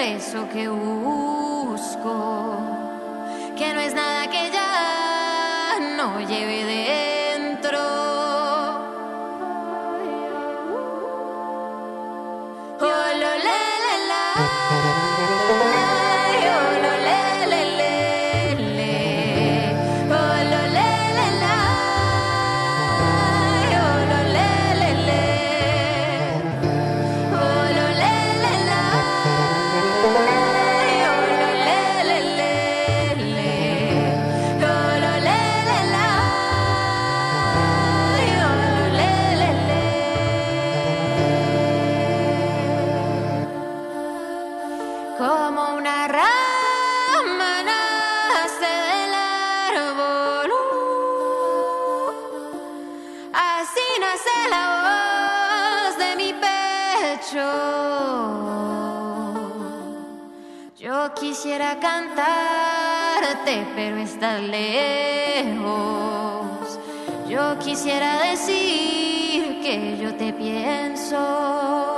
Encuentre eso que busco, que no es nada que ya no lleve dentro. Cantarte, pero estás lejos. Yo quisiera decir que yo te pienso.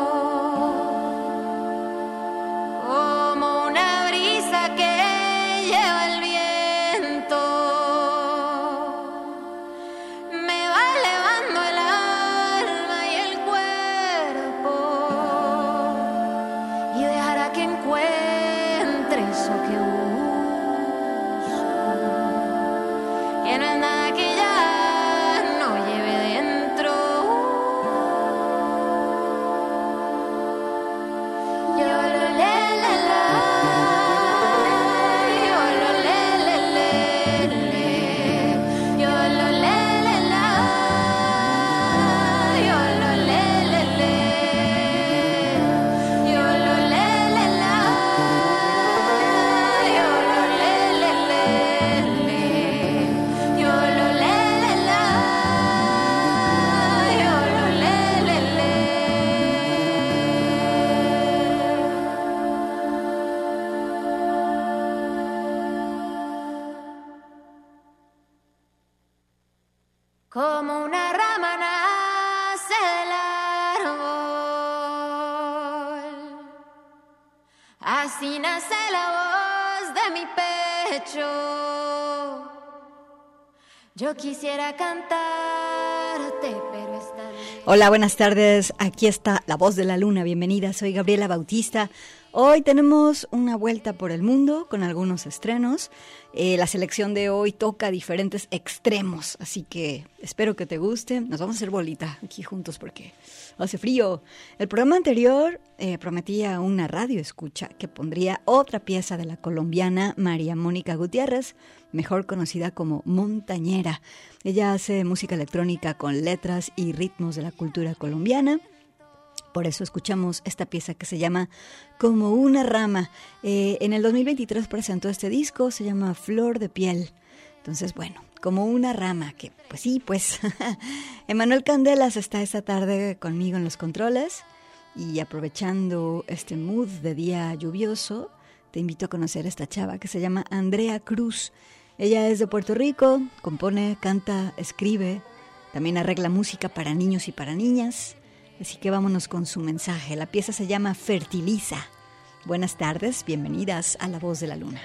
Hola, buenas tardes. Aquí está La Voz de la Luna. Bienvenida. Soy Gabriela Bautista. Hoy tenemos una vuelta por el mundo con algunos estrenos. Eh, la selección de hoy toca diferentes extremos, así que espero que te guste. Nos vamos a hacer bolita aquí juntos porque hace frío. El programa anterior eh, prometía una radio escucha que pondría otra pieza de la colombiana María Mónica Gutiérrez, mejor conocida como Montañera. Ella hace música electrónica con letras y ritmos de la cultura colombiana. Por eso escuchamos esta pieza que se llama Como una rama. Eh, en el 2023 presentó este disco, se llama Flor de piel. Entonces, bueno, como una rama, que pues sí, pues Emanuel Candelas está esta tarde conmigo en los controles y aprovechando este mood de día lluvioso, te invito a conocer a esta chava que se llama Andrea Cruz. Ella es de Puerto Rico, compone, canta, escribe, también arregla música para niños y para niñas. Así que vámonos con su mensaje. La pieza se llama Fertiliza. Buenas tardes, bienvenidas a La Voz de la Luna.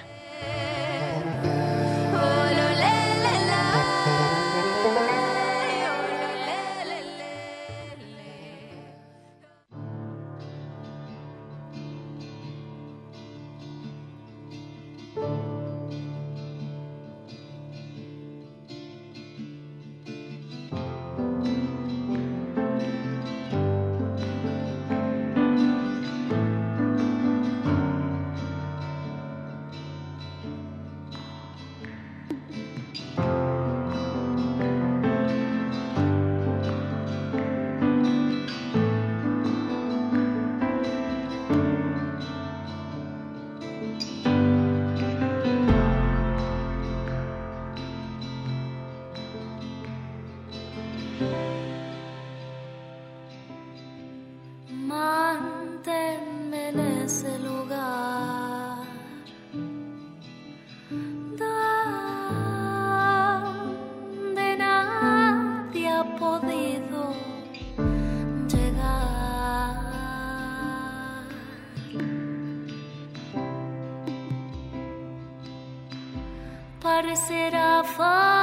será fácil.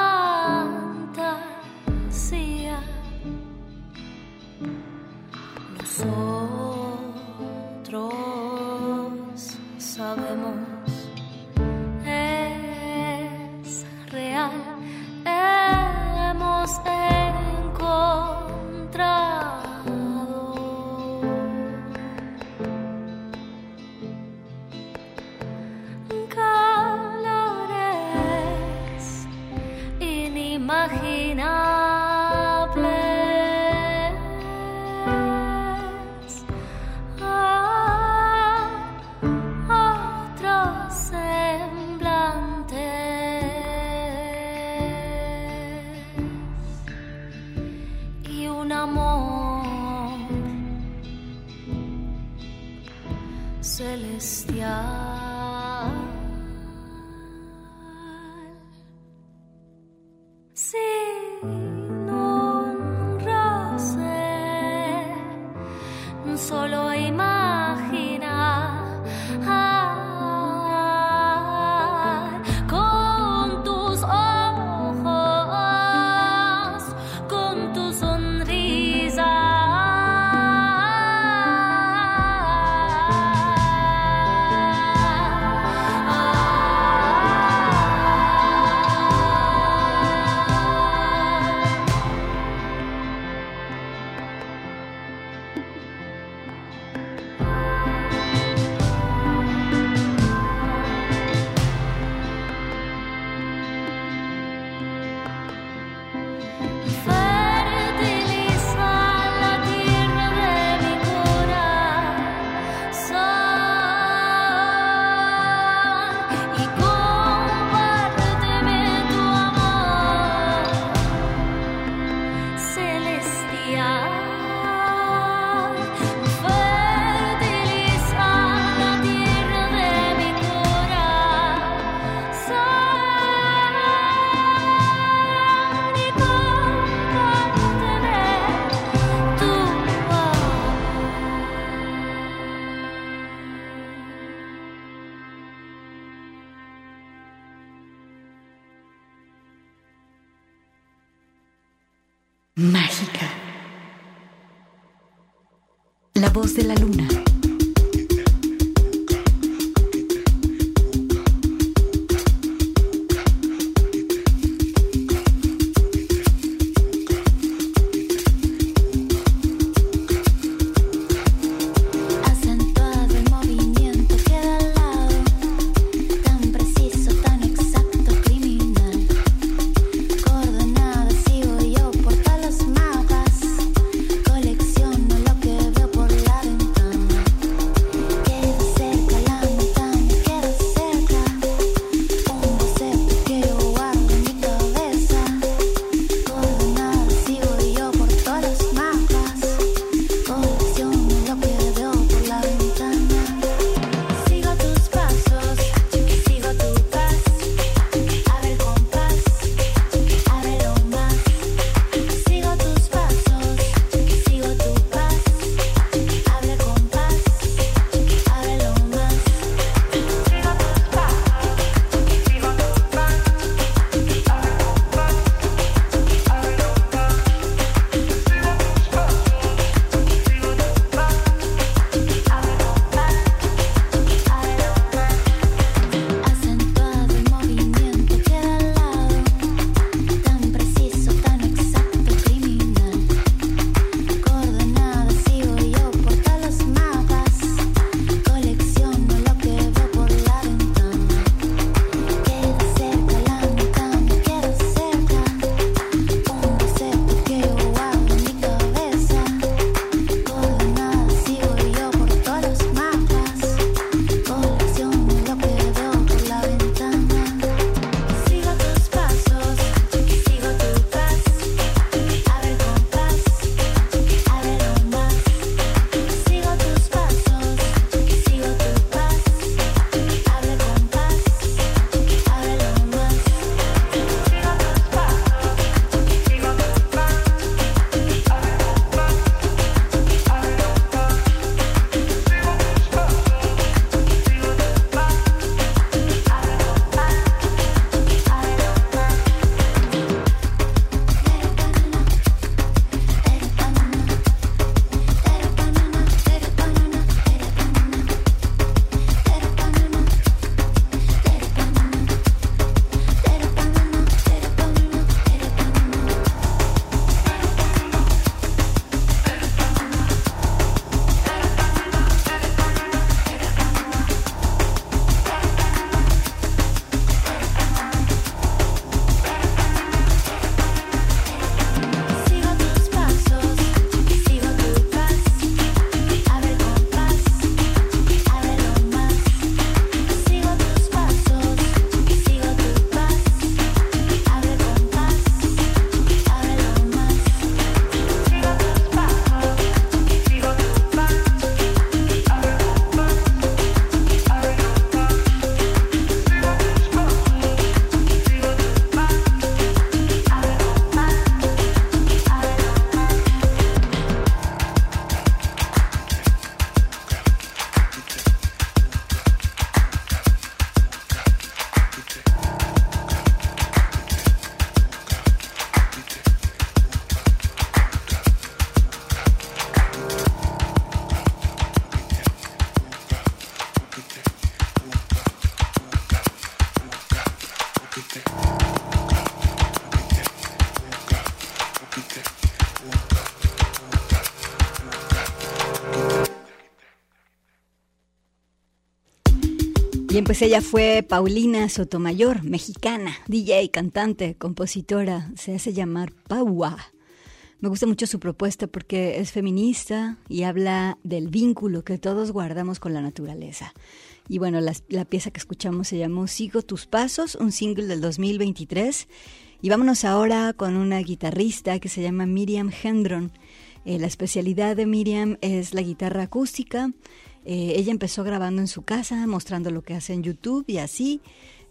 De la luna. Bien, pues ella fue Paulina Sotomayor, mexicana, DJ, cantante, compositora, se hace llamar Paua. Me gusta mucho su propuesta porque es feminista y habla del vínculo que todos guardamos con la naturaleza. Y bueno, la, pieza que escuchamos se llamó Sigo tus pasos, un single del 2023. Y vámonos ahora con una guitarrista que se llama Miriam Hendron. Eh, la especialidad de Miriam es la guitarra acústica eh, ella empezó grabando en su casa, mostrando lo que hace en YouTube y así.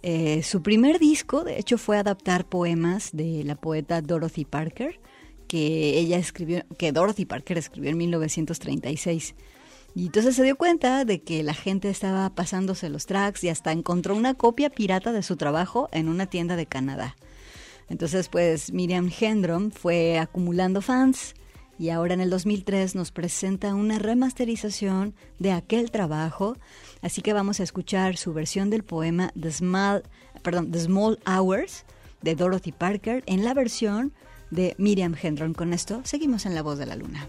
Eh, su primer disco, de hecho, fue adaptar poemas de la poeta Dorothy Parker, que ella escribió, que Dorothy Parker escribió en 1936. Y entonces se dio cuenta de que la gente estaba pasándose los tracks y hasta encontró una copia pirata de su trabajo en una tienda de Canadá. Entonces, pues Miriam Hendron fue acumulando fans y ahora en el 2003 nos presenta una remasterización de aquel trabajo, así que vamos a escuchar su versión del poema The Small, perdón, The Small Hours de Dorothy Parker en la versión de Miriam Hendron. Con esto seguimos en La Voz de la Luna.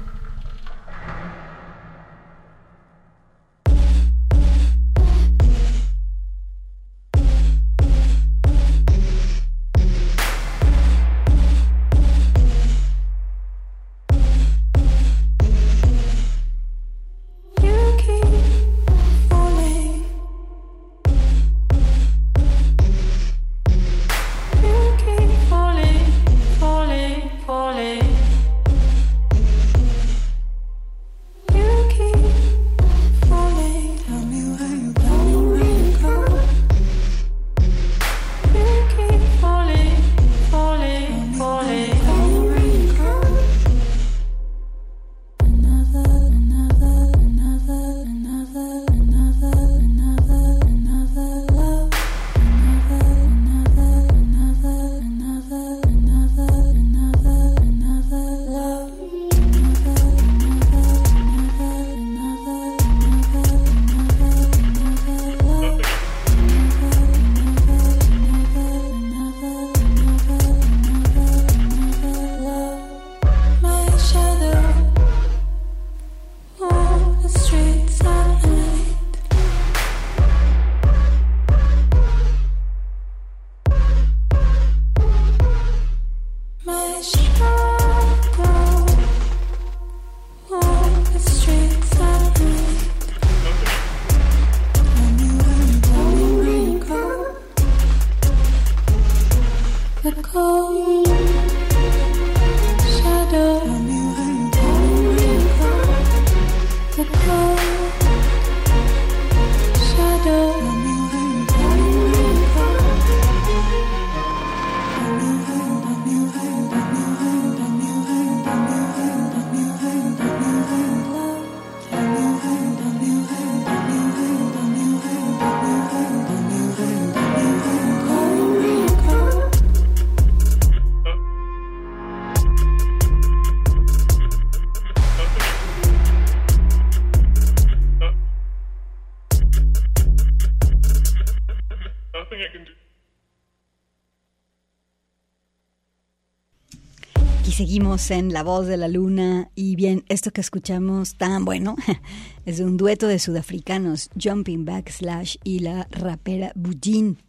seguimos en La Voz de la Luna y bien, esto que escuchamos tan bueno es de un dueto de sudafricanos, Jumping Backslash y la rapera Bujin.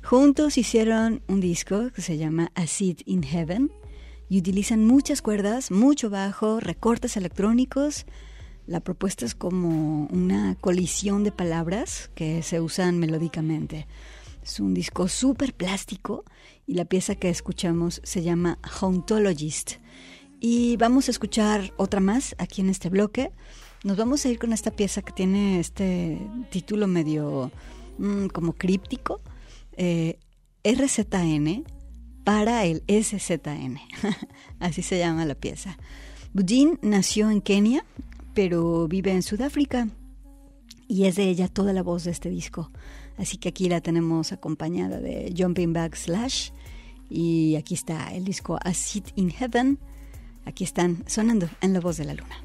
Juntos hicieron un disco que se llama A Seat in Heaven y utilizan muchas cuerdas, mucho bajo, recortes electrónicos. La propuesta es como una colisión de palabras que se usan melódicamente. Es un disco súper plástico y la pieza que escuchamos se llama Hauntologist. Y vamos a escuchar otra más aquí en este bloque. Nos vamos a ir con esta pieza que tiene este título medio mm, como críptico. Eh, RZN para el SZN. Así se llama la pieza. Budin nació en Kenia, pero vive en Sudáfrica y es de ella toda la voz de este disco. Así que aquí la tenemos acompañada de Jumping Back Slash. Y aquí está el disco A Seat in Heaven. Aquí están sonando en la voz de la luna.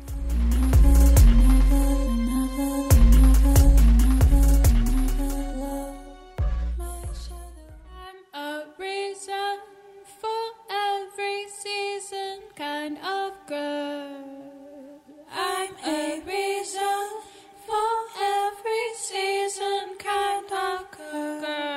Season kind of girl. I'm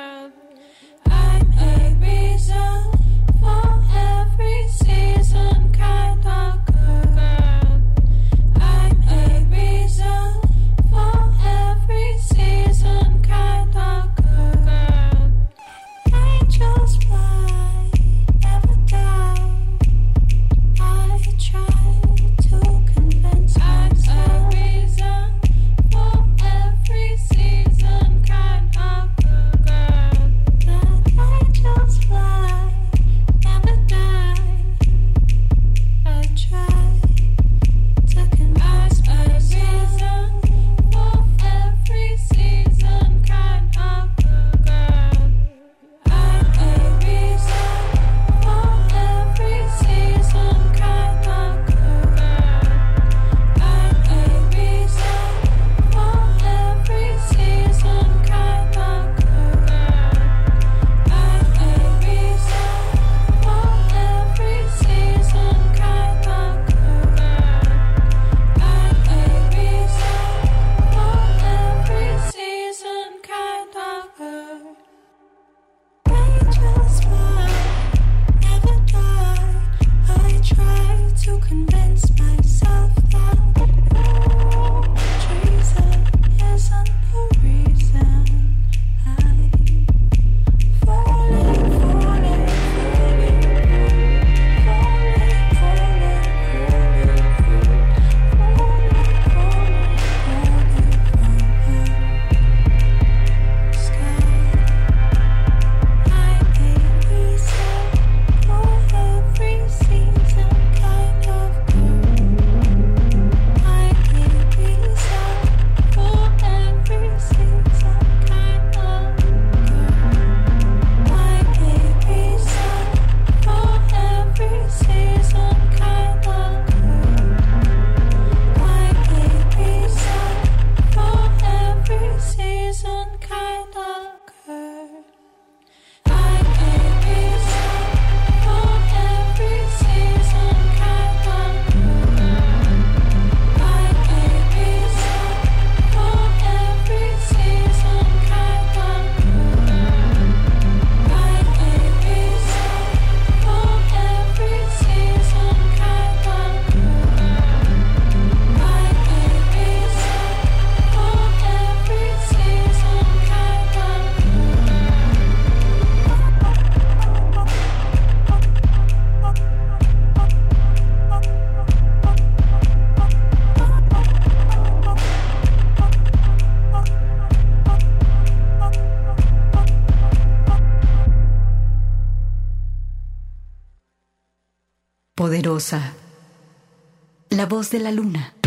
la luna.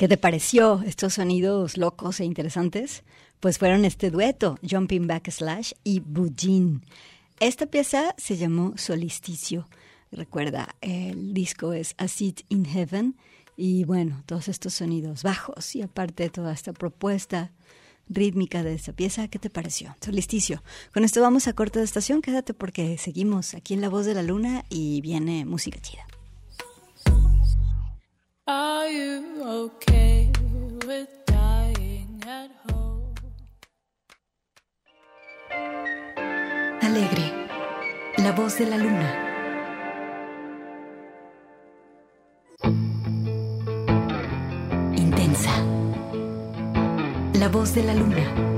¿Qué te pareció estos sonidos locos e interesantes? Pues fueron este dueto, Jumping Back Slash y Bujin. Esta pieza se llamó Solisticio. Recuerda, el disco es A Seat in Heaven y bueno, todos estos sonidos bajos y aparte toda esta propuesta rítmica de esta pieza, ¿qué te pareció? Solisticio. Con esto vamos a corte de estación, quédate porque seguimos aquí en La Voz de la Luna y viene música chida. Alegre, la voz de la luna. Intensa, la voz de la luna.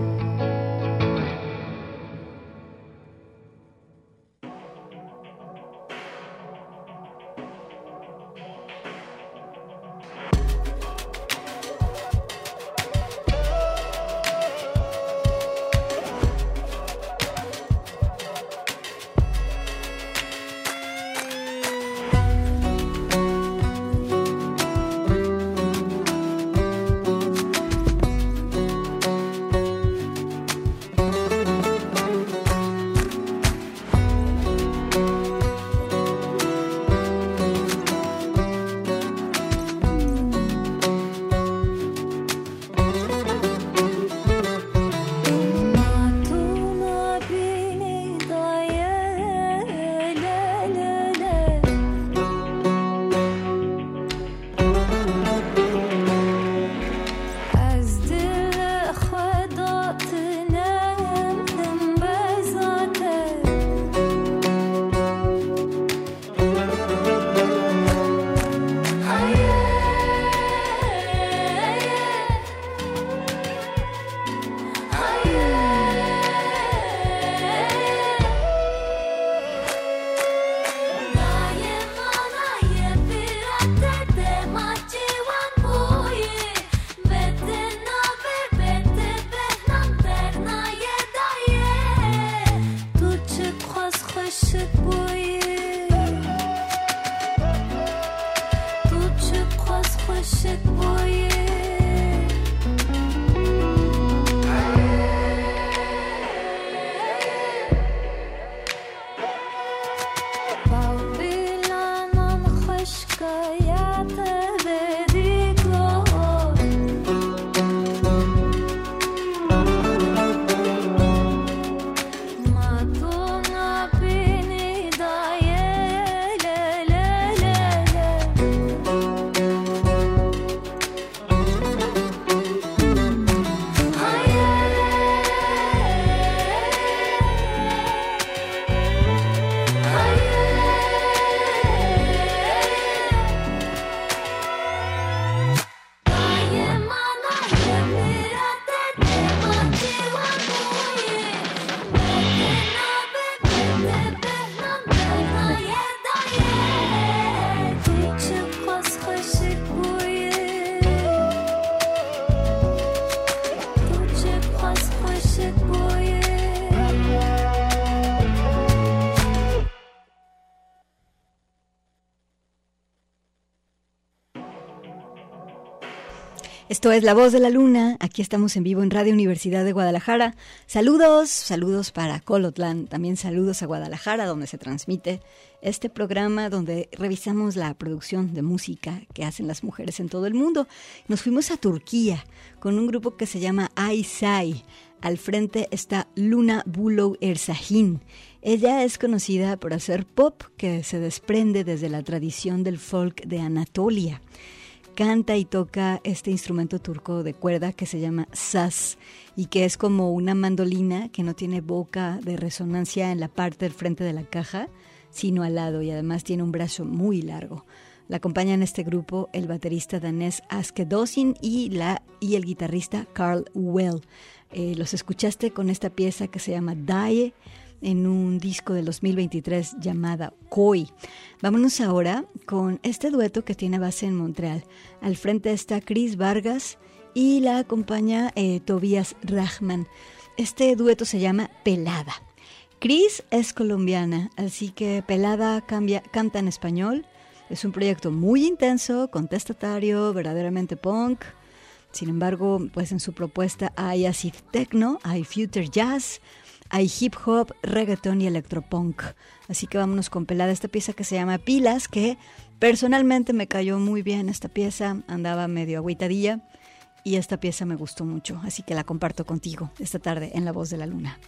Esto es La Voz de la Luna. Aquí estamos en vivo en Radio Universidad de Guadalajara. Saludos, saludos para Colotlán. También saludos a Guadalajara, donde se transmite este programa donde revisamos la producción de música que hacen las mujeres en todo el mundo. Nos fuimos a Turquía con un grupo que se llama Aysay. Al frente está Luna Bulow Ersahin. Ella es conocida por hacer pop que se desprende desde la tradición del folk de Anatolia canta y toca este instrumento turco de cuerda que se llama saz y que es como una mandolina que no tiene boca de resonancia en la parte del frente de la caja, sino al lado y además tiene un brazo muy largo. La acompañan en este grupo el baterista danés Aske Dosin y, la, y el guitarrista Carl Well. Eh, los escuchaste con esta pieza que se llama Die en un disco del 2023 llamada Koi. Vámonos ahora con este dueto que tiene base en Montreal. Al frente está Chris Vargas y la acompaña eh, Tobias Rahman. Este dueto se llama Pelada. Chris es colombiana, así que Pelada cambia, canta en español. Es un proyecto muy intenso, contestatario, verdaderamente punk. Sin embargo, pues en su propuesta hay acid techno, hay future jazz, hay hip hop, reggaeton y electropunk. Así que vámonos con pelada esta pieza que se llama Pilas, que personalmente me cayó muy bien esta pieza, andaba medio agüitadilla y esta pieza me gustó mucho, así que la comparto contigo esta tarde en La Voz de la Luna.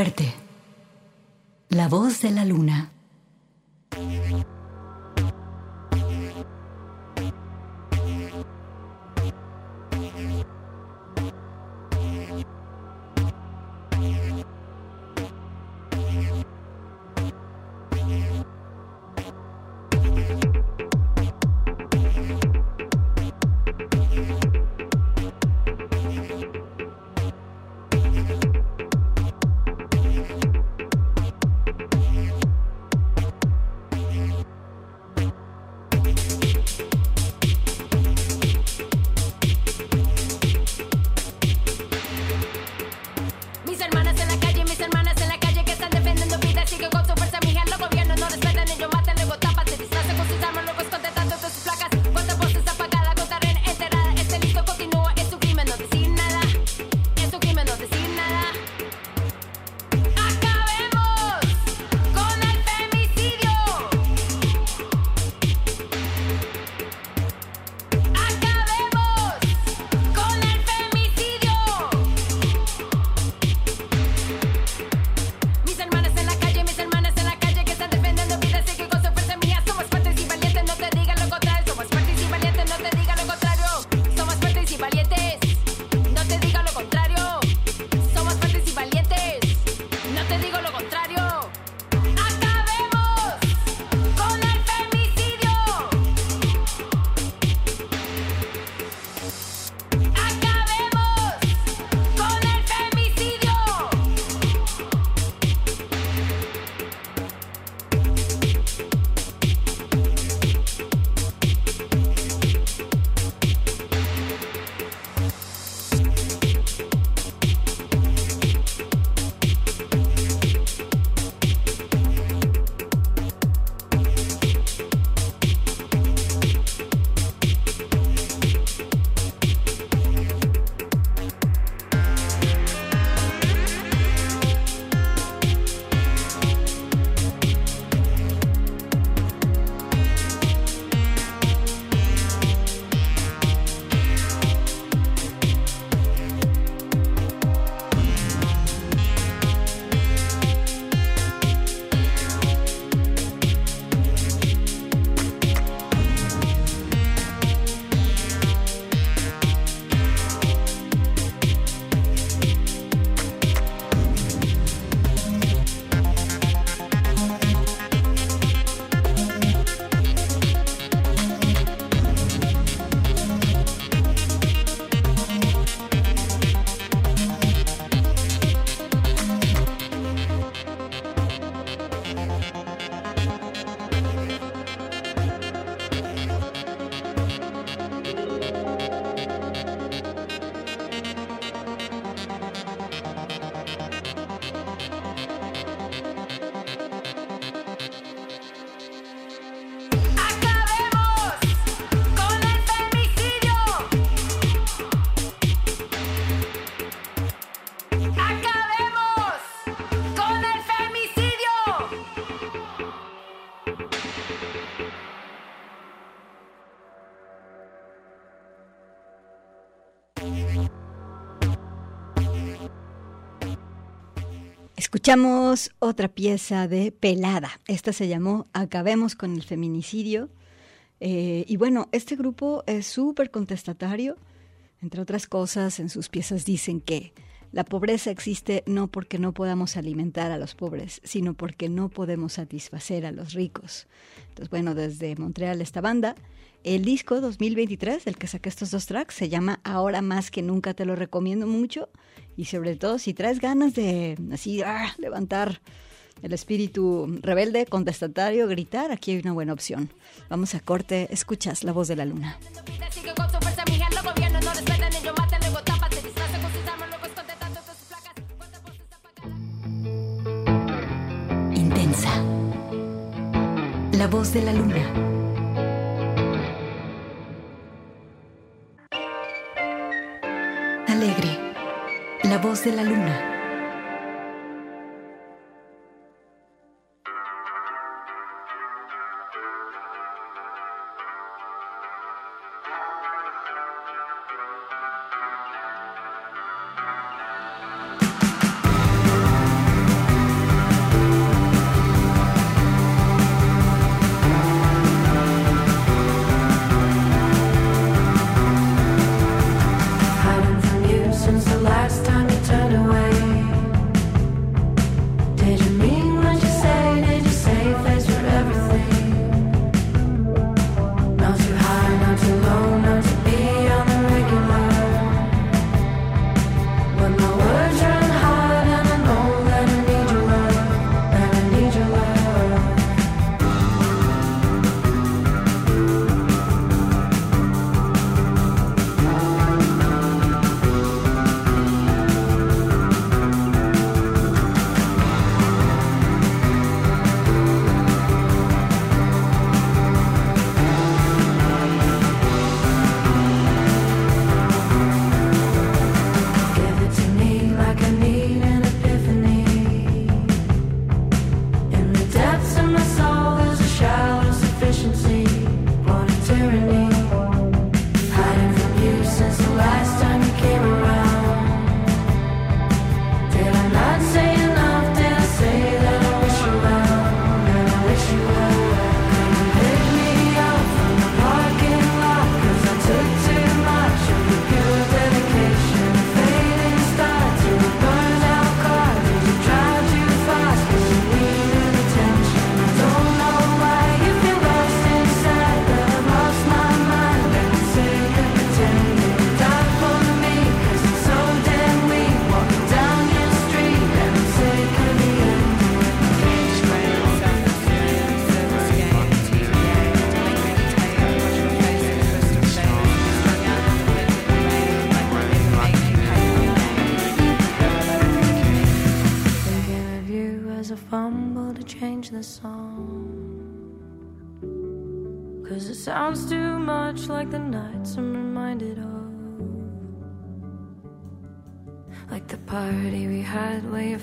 Fuerte. La voz de la luna. Escuchamos otra pieza de Pelada. Esta se llamó Acabemos con el feminicidio. Eh, y bueno, este grupo es súper contestatario. Entre otras cosas, en sus piezas dicen que la pobreza existe no porque no podamos alimentar a los pobres, sino porque no podemos satisfacer a los ricos. Entonces, bueno, desde Montreal esta banda. El disco 2023, el que saqué estos dos tracks, se llama Ahora más que nunca, te lo recomiendo mucho. Y sobre todo, si traes ganas de así ah, levantar el espíritu rebelde, contestatario, gritar, aquí hay una buena opción. Vamos a corte, escuchas la voz de la luna. Vida sigue con su fuerza, mija, Alegre. La voz de la luna.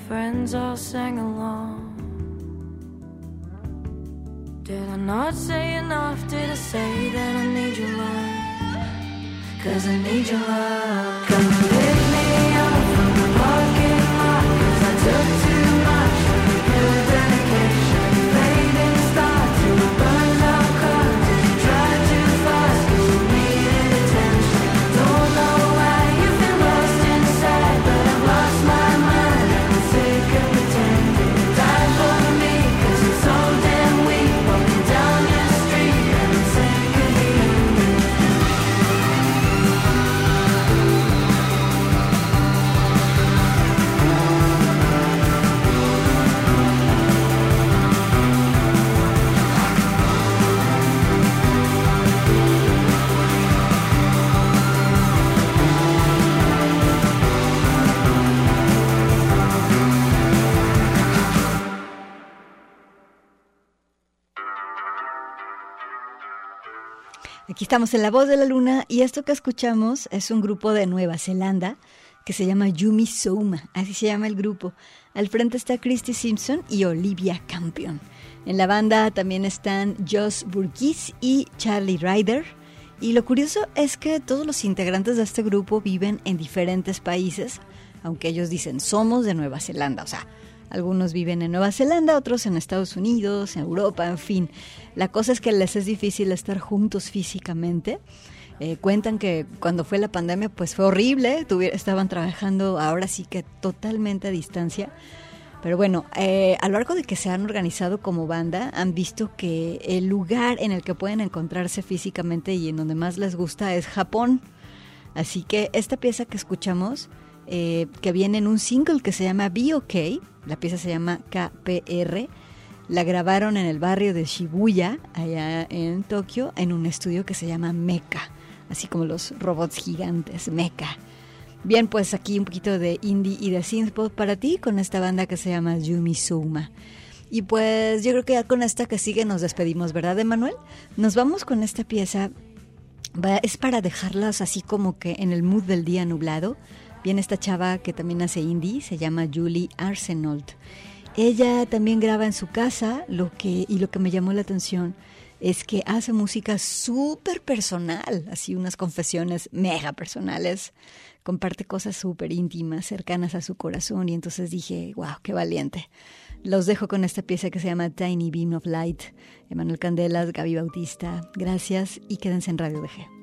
Friends all sang along. Did I not say enough? Did I say that I need your love? Cause I need your love. Aquí estamos en La Voz de la Luna y esto que escuchamos es un grupo de Nueva Zelanda que se llama Yumi Souma, así se llama el grupo. Al frente está Christy Simpson y Olivia Campion. En la banda también están Josh Burgess y Charlie Ryder. Y lo curioso es que todos los integrantes de este grupo viven en diferentes países, aunque ellos dicen somos de Nueva Zelanda, o sea, algunos viven en Nueva Zelanda, otros en Estados Unidos, en Europa, en fin. La cosa es que les es difícil estar juntos físicamente. Eh, cuentan que cuando fue la pandemia pues fue horrible, tuvi- estaban trabajando ahora sí que totalmente a distancia. Pero bueno, eh, a lo largo de que se han organizado como banda, han visto que el lugar en el que pueden encontrarse físicamente y en donde más les gusta es Japón. Así que esta pieza que escuchamos, eh, que viene en un single que se llama Be OK, la pieza se llama KPR, la grabaron en el barrio de Shibuya, allá en Tokio, en un estudio que se llama Mecha, así como los robots gigantes, Mecha. Bien, pues aquí un poquito de indie y de synthpop para ti con esta banda que se llama Yumi Souma. Y pues yo creo que ya con esta que sigue nos despedimos, ¿verdad, Emanuel? Nos vamos con esta pieza es para dejarlas así como que en el mood del día nublado. Esta chava que también hace indie, se llama Julie Arsenault. Ella también graba en su casa, lo que, y lo que me llamó la atención es que hace música súper personal, así unas confesiones mega personales, comparte cosas súper íntimas, cercanas a su corazón, y entonces dije, wow, qué valiente. Los dejo con esta pieza que se llama Tiny Beam of Light. Emanuel Candelas, Gaby Bautista, gracias y quédense en Radio DG.